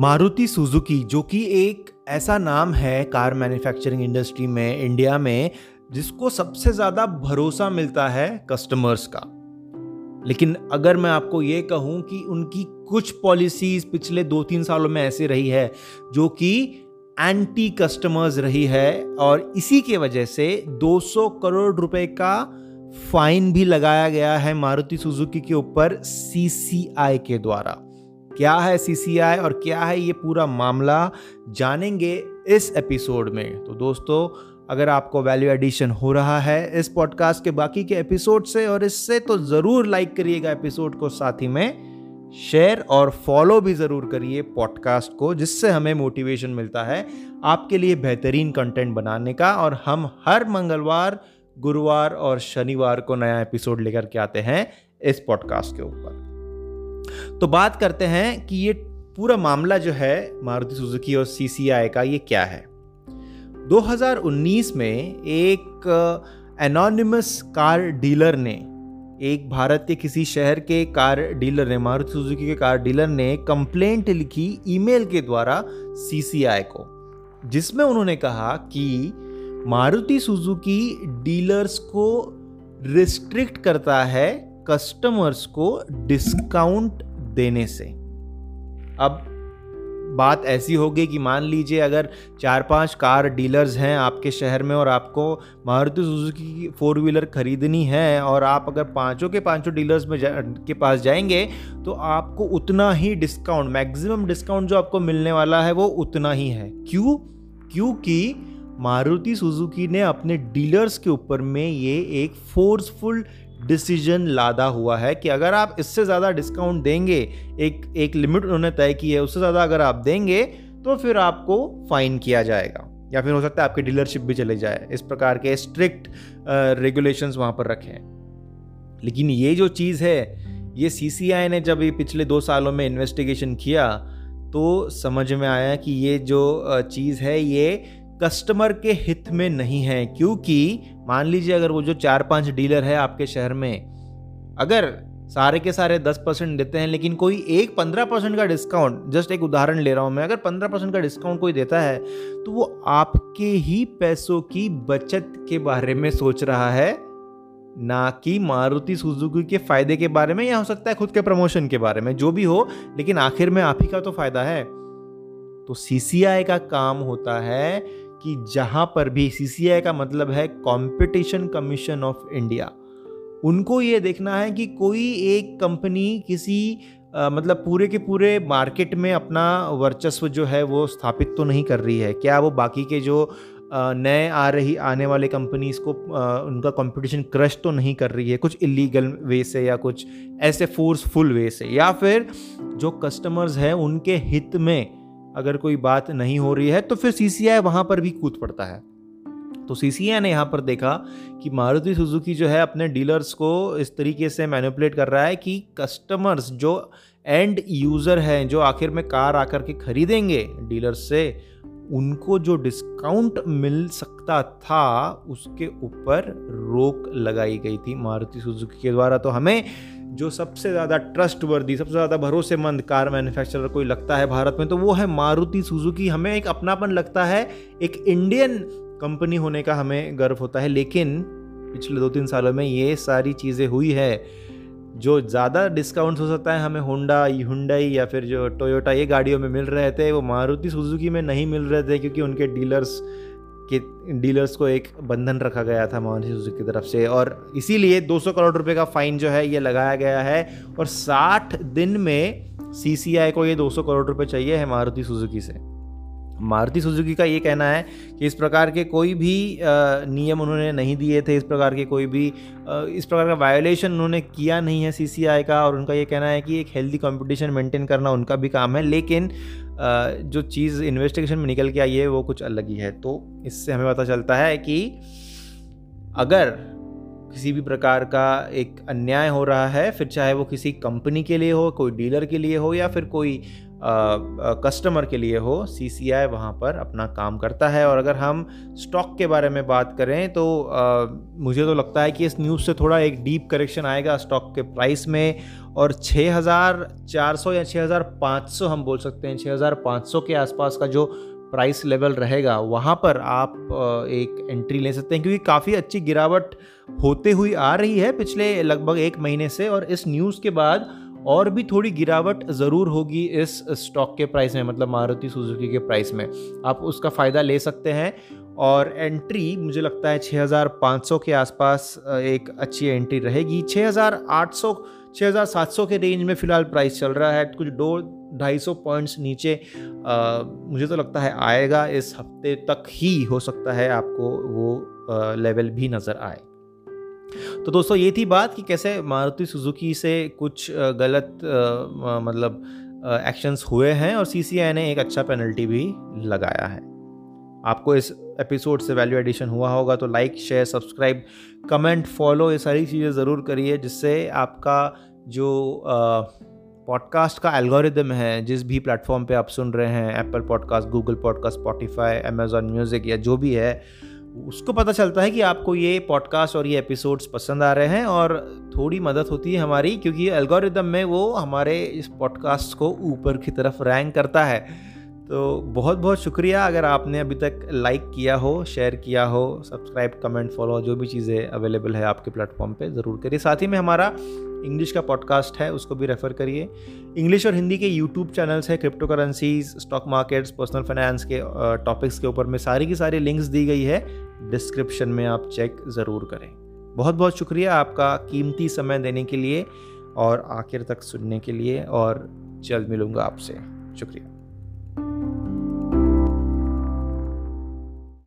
Maruti Suzuki, जो कि एक ऐसा नाम है कार मैन्युफैक्चरिंग इंडस्ट्री में इंडिया में, जिसको सबसे ज़्यादा भरोसा मिलता है कस्टमर्स का। लेकिन अगर मैं आपको ये कहूँ कि उनकी कुछ पॉलिसीज़ पिछले दो तीन सालों में ऐसे रही है, जो कि एंटी कस्टमर्स रही है, और इसी के वजह से 200 करोड़ रुपए का फाइन भी लगाया गया है मारुति सुजुकी के ऊपर सीसीआई के द्वारा। क्या है सीसीआई और क्या है ये पूरा मामला जानेंगे इस एपिसोड में। तो दोस्तों, अगर आपको वैल्यू एडिशन हो रहा है इस पॉडकास्ट के बाकी के एपिसोड से और इससे तो ज़रूर लाइक करिएगा एपिसोड को। साथ ही में शेयर और फॉलो भी ज़रूर करिए पॉडकास्ट को, जिससे हमें मोटिवेशन मिलता है आपके लिए बेहतरीन कंटेंट बनाने का। और हम हर मंगलवार, गुरुवार और शनिवार को नया एपिसोड लेकर के आते हैं इस पॉडकास्ट के ऊपर। तो बात करते हैं कि ये पूरा मामला जो है मारुति सुजुकी और सीसीआई का, ये क्या है? 2019 में एक एनोनिमस कार डीलर ने, एक भारत के किसी शहर के कार डीलर ने, मारुति सुजुकी के कार डीलर ने कंप्लेंट लिखी ईमेल के द्वारा सीसीआई को, जिसमें उन्होंने कहा कि मारुति सुजुकी डीलर्स को रिस्ट्रिक्ट करता है कस्टमर्स को डिस्काउंट देने से। अब बात ऐसी होगी कि मान लीजिए अगर चार पाँच कार डीलर्स हैं आपके शहर में और आपको मारुति सुजुकी की फोर व्हीलर खरीदनी है और आप अगर पाँचों के पाँचों डीलर्स में के पास जाएँगे तो आपको उतना ही डिस्काउंट, मैक्सिमम डिस्काउंट जो आपको मिलने वाला है वो उतना ही है। क्यों? क्योंकि मारुति सुजुकी ने अपने डीलर्स के ऊपर में ये एक फोर्सफुल डिसीज़न लादा हुआ है कि अगर आप इससे ज़्यादा डिस्काउंट देंगे, एक एक लिमिट उन्होंने तय की है, उससे ज़्यादा अगर आप देंगे तो फिर आपको फाइन किया जाएगा। या फिर हो सकता है आपकी डीलरशिप भी चले जाए। इस प्रकार के स्ट्रिक्ट रेगुलेशंस वहाँ पर रखे। हैं लेकिन ये जो चीज़ है, ये सी ने जब ये पिछले दो सालों में इन्वेस्टिगेशन किया तो समझ में आया कि ये जो चीज़ है, ये कस्टमर के हित में नहीं है। क्योंकि मान लीजिए अगर वो जो चार पाँच डीलर है आपके शहर में, अगर सारे के सारे दस परसेंट देते हैं, लेकिन कोई एक पंद्रह परसेंट का डिस्काउंट, जस्ट एक उदाहरण ले रहा हूँ मैं, अगर पंद्रह परसेंट का डिस्काउंट कोई देता है तो वो आपके ही पैसों की बचत के बारे में सोच रहा है, ना कि मारुति सुजुकी के फ़ायदे के बारे में या हो सकता है खुद के प्रमोशन के बारे में, जो भी हो, लेकिन आखिर में आप ही का तो फ़ायदा है। तो सीसीआई का काम होता है कि जहाँ पर भी सी का मतलब है कंपटीशन कमीशन ऑफ़ इंडिया उनको ये देखना है कि कोई एक कंपनी किसी आ, मतलब पूरे के पूरे मार्केट में अपना वर्चस्व जो है वो स्थापित तो नहीं कर रही है। क्या वो बाकी के जो नए आ रही आने वाले कंपनीज़ को आ, उनका कंपटीशन क्रश तो नहीं कर रही है? कुछ इलीगल वे से या कुछ ऐसे फोर्सफुल वे से? या फिर जो कस्टमर्स हैं उनके हित में अगर कोई बात नहीं हो रही है तो फिर सी सी आई वहाँ पर भी कूद पड़ता है। तो सी सी आई ने यहाँ पर देखा कि मारुति सुजुकी जो है अपने डीलर्स को इस तरीके से मैनिपुलेट कर रहा है कि कस्टमर्स जो एंड यूज़र हैं, जो आखिर में कार आकर के खरीदेंगे डीलर्स से, उनको जो डिस्काउंट मिल सकता था, उसके ऊपर रोक लगाई गई थी मारुति सुजुकी के द्वारा। तो हमें जो सबसे ज़्यादा ट्रस्ट वर्दी सबसे ज़्यादा भरोसेमंद कार मैन्युफैक्चरर कोई लगता है भारत में तो वो है मारुति सुजुकी। हमें एक अपनापन लगता है, एक इंडियन कंपनी होने का हमें गर्व होता है, लेकिन पिछले दो तीन सालों में ये सारी चीज़ें हुई है, जो ज़्यादा डिस्काउंट हो सकता है हमें होंडा हुंडई या फिर जो टोयोटा ये गाड़ियों में मिल रहे थे, वो मारुति सुजुकी में नहीं मिल रहे थे, क्योंकि उनके डीलर्स कि डीलर्स को एक बंधन रखा गया था मारुति सुजुकी की तरफ़ से। और इसीलिए 200 करोड़ रुपए का फाइन जो है, ये लगाया गया है। और 60 दिन में सीसीआई को ये 200 करोड़ रुपए चाहिए है मारुति सुजुकी से। मारुति सुजुकी का ये कहना है कि इस प्रकार के कोई भी नियम उन्होंने नहीं दिए थे, इस प्रकार के कोई भी इस प्रकार का वायोलेशन उन्होंने किया नहीं है सीसीआई का और उनका ये कहना है कि एक हेल्दी कंपटीशन मेंटेन करना उनका भी काम है, लेकिन जो चीज़ इन्वेस्टिगेशन में निकल के आई है वो कुछ अलग ही है। तो इससे हमें पता चलता है कि अगर किसी भी प्रकार का एक अन्याय हो रहा है फिर चाहे वो किसी कंपनी के लिए हो कोई डीलर के लिए हो या फिर कोई कस्टमर के लिए हो सी सी आई वहाँ पर अपना काम करता है। और अगर हम स्टॉक के बारे में बात करें तो आ, मुझे तो लगता है कि इस न्यूज़ से थोड़ा एक डीप करेक्शन आएगा स्टॉक के प्राइस में। और 6400 या 6500 हम बोल सकते हैं 6500 के आसपास का जो प्राइस लेवल रहेगा, वहाँ पर आप एक एंट्री ले सकते हैं, क्योंकि काफ़ी अच्छी गिरावट होते हुई आ रही है पिछले लगभग एक महीने से और इस न्यूज़ के बाद और भी थोड़ी गिरावट ज़रूर होगी इस स्टॉक के प्राइस में मतलब मारुति सुजुकी के प्राइस में। आप उसका फ़ायदा ले सकते हैं और एंट्री मुझे लगता है 6500 के आसपास एक अच्छी एंट्री रहेगी। 6800 6700 के रेंज में फ़िलहाल प्राइस चल रहा है। कुछ दो ढाई सौ पॉइंट्स नीचे आ, मुझे तो लगता है आएगा। इस हफ़्ते तक ही हो सकता है आपको वो आ, लेवल भी नज़र आए। तो दोस्तों ये थी बात कि कैसे मारुति सुजुकी से कुछ गलत आ, मतलब एक्शंस हुए हैं और सीसीआई ने एक अच्छा पेनल्टी भी लगाया है। आपको इस एपिसोड से वैल्यू एडिशन हुआ होगा तो like share subscribe comment follow ये सारी चीज़ें ज़रूर करिए, जिससे आपका जो पॉडकास्ट का एल्गोरिदम है, जिस भी प्लेटफॉर्म पे आप सुन रहे हैं Apple podcast Google podcast Spotify Amazon music या जो भी है, उसको पता चलता है कि आपको ये पॉडकास्ट और ये एपिसोड्स पसंद आ रहे हैं और थोड़ी मदद होती है हमारी, क्योंकि एल्गोरिदम में वो हमारे इस पॉडकास्ट को ऊपर की तरफ़ रैंक करता है। तो बहुत बहुत शुक्रिया अगर आपने अभी तक लाइक किया हो शेयर किया हो सब्सक्राइब कमेंट फॉलो जो भी चीज़ें अवेलेबल है आपके प्लेटफॉर्म पे, ज़रूर करिए। साथ ही में हमारा इंग्लिश का पॉडकास्ट है, उसको भी रेफ़र करिए। इंग्लिश और हिंदी के यूट्यूब चैनल्स हैं crypto currencies stock markets personal finance के टॉपिक्स के ऊपर में सारी की सारी लिंक्स दी गई है। डिस्क्रिप्शन में आप चेक ज़रूर करें। बहुत बहुत शुक्रिया आपका कीमती समय देने के लिए और आखिर तक सुनने के लिए और जल्द मिलूँगा आपसे। शुक्रिया।